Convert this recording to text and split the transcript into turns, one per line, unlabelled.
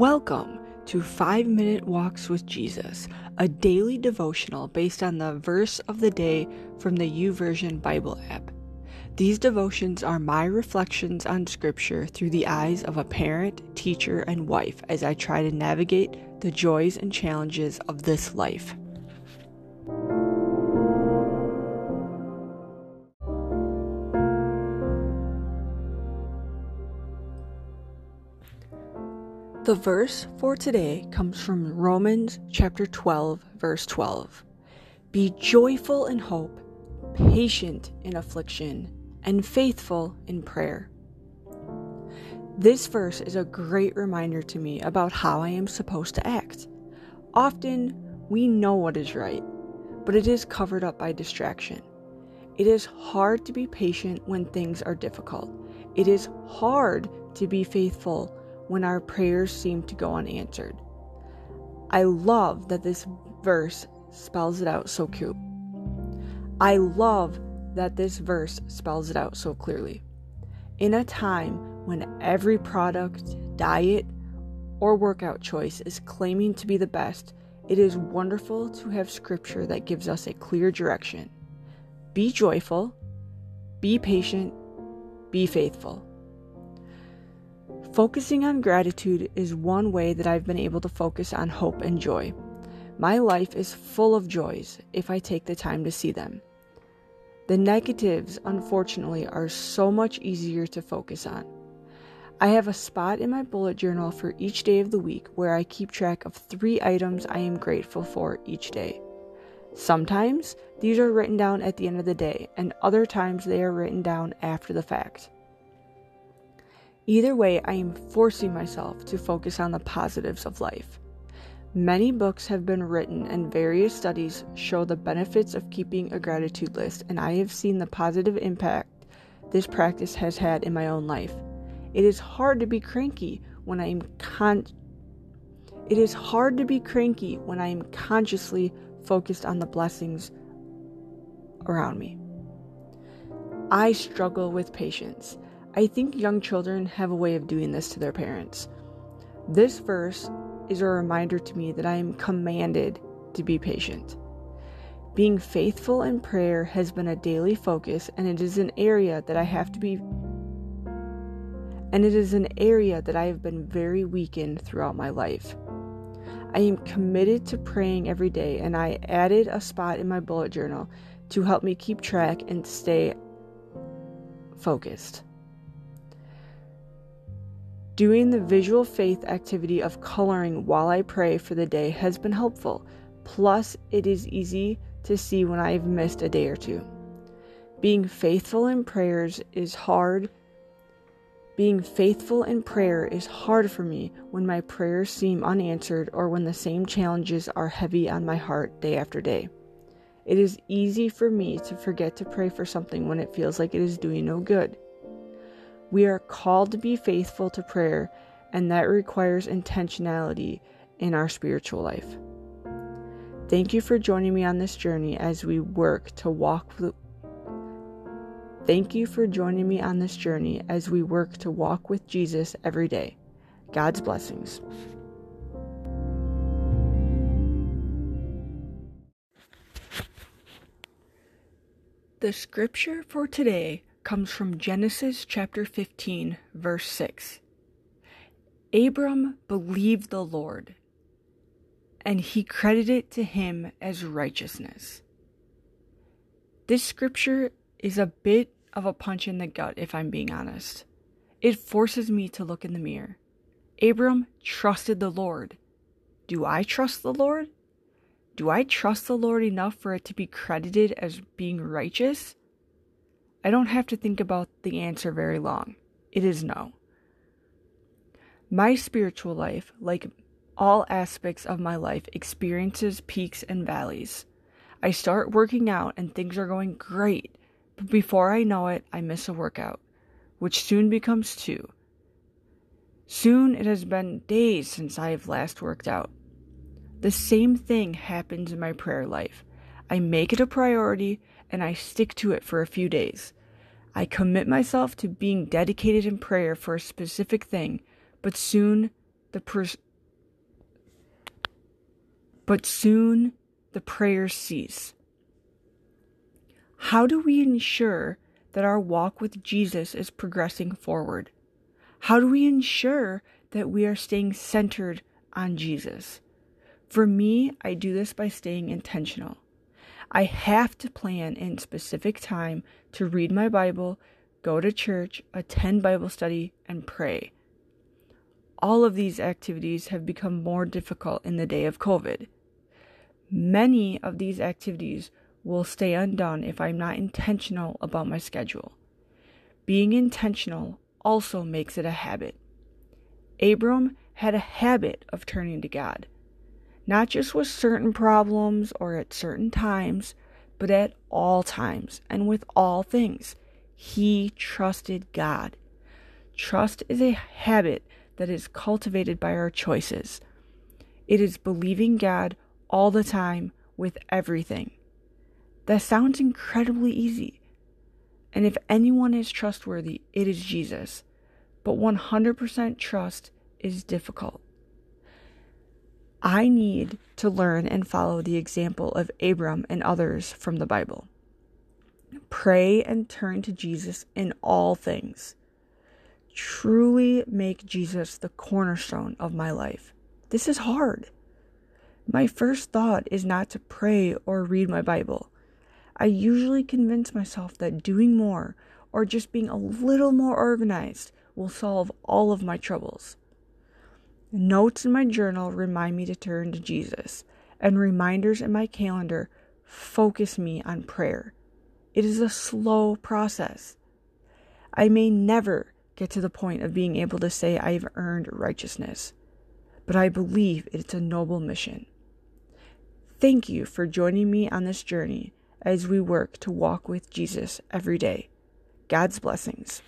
Welcome to 5 Minute Walks with Jesus, a daily devotional based on the verse of the day from the YouVersion Bible app. These devotions are my reflections on Scripture through the eyes of a parent, teacher, and wife as I try to navigate the joys and challenges of this life. The verse for today comes from Romans chapter 12, verse 12. Be joyful in hope, patient in affliction, and faithful in prayer. This verse is a great reminder to me about how I am supposed to act. Often, we know what is right, but it is covered up by distraction. It is hard to be patient when things are difficult. It is hard to be faithful when our prayers seem to go unanswered. I love that this verse spells it out so cute. I love that this verse spells it out so clearly. In a time when every product, diet, or workout choice is claiming to be the best, it is wonderful to have scripture that gives us a clear direction. Be joyful, be patient, be faithful. Focusing on gratitude is one way that I've been able to focus on hope and joy. My life is full of joys if I take the time to see them. The negatives, unfortunately, are so much easier to focus on. I have a spot in my bullet journal for each day of the week where I keep track of three items I am grateful for each day. Sometimes these are written down at the end of the day, and other times they are written down after the fact. Either way, I am forcing myself to focus on the positives of life. Many books have been written, and various studies show the benefits of keeping a gratitude list, and I have seen the positive impact this practice has had in my own life. It is hard to be cranky when I am con It is hard to be cranky when I am consciously focused on the blessings around me. I struggle with patience. I think young children have a way of doing this to their parents. This verse is a reminder to me that I am commanded to be patient. Being faithful in prayer has been a daily focus, and it is an area that I have to be. And it is an area that I have been very weak in throughout my life. I am committed to praying every day, and I added a spot in my bullet journal to help me keep track and stay focused. Doing the visual faith activity of coloring while I pray for the day has been helpful. Plus, it is easy to see when I have missed a day or two. Being faithful in prayers is hard. Being faithful in prayer is hard for me when my prayers seem unanswered or when the same challenges are heavy on my heart day after day. It is easy for me to forget to pray for something when it feels like it is doing no good. We are called to be faithful to prayer, and that requires intentionality in our spiritual life. Thank you for joining me on this journey as we work to walk Thank you for joining me on this journey as we work to walk with Jesus every day. God's blessings. The scripture for today comes from Genesis chapter 15, verse 6. Abram believed the Lord, and he credited it to him as righteousness. This scripture is a bit of a punch in the gut, if I'm being honest. It forces me to look in the mirror. Abram trusted the Lord. Do I trust the Lord? Do I trust the Lord enough for it to be credited as being righteous? I don't have to think about the answer very long. It is no. My spiritual life, like all aspects of my life, experiences peaks and valleys. I start working out and things are going great, but before I know it, I miss a workout, which soon becomes two. Soon it has been days since I have last worked out. The same thing happens in my prayer life. I make it a priority and I stick to it for a few days. I commit myself to being dedicated in prayer for a specific thing, but soon the pers- but soon the prayers cease. How do we ensure that our walk with Jesus is progressing forward? How do we ensure that we are staying centered on Jesus? For me, I do this by staying intentional. I have to plan in specific time to read my Bible, go to church, attend Bible study, and pray. All of these activities have become more difficult in the day of COVID. Many of these activities will stay undone if I'm not intentional about my schedule. Being intentional also makes it a habit. Abram had a habit of turning to God not just with certain problems or at certain times, but at all times and with all things. He trusted God. Trust is a habit that is cultivated by our choices. It is believing God all the time with everything. That sounds incredibly easy. And if anyone is trustworthy, it is Jesus. But 100% trust is difficult. I need to learn and follow the example of Abram and others from the Bible. Pray and turn to Jesus in all things. Truly make Jesus the cornerstone of my life. This is hard. My first thought is not to pray or read my Bible. I usually convince myself that doing more or just being a little more organized will solve all of my troubles. Notes in my journal remind me to turn to Jesus, and reminders in my calendar focus me on prayer. It is a slow process. I may never get to the point of being able to say I've earned righteousness, but I believe it's a noble mission. Thank you for joining me on this journey as we work to walk with Jesus every day. God's blessings.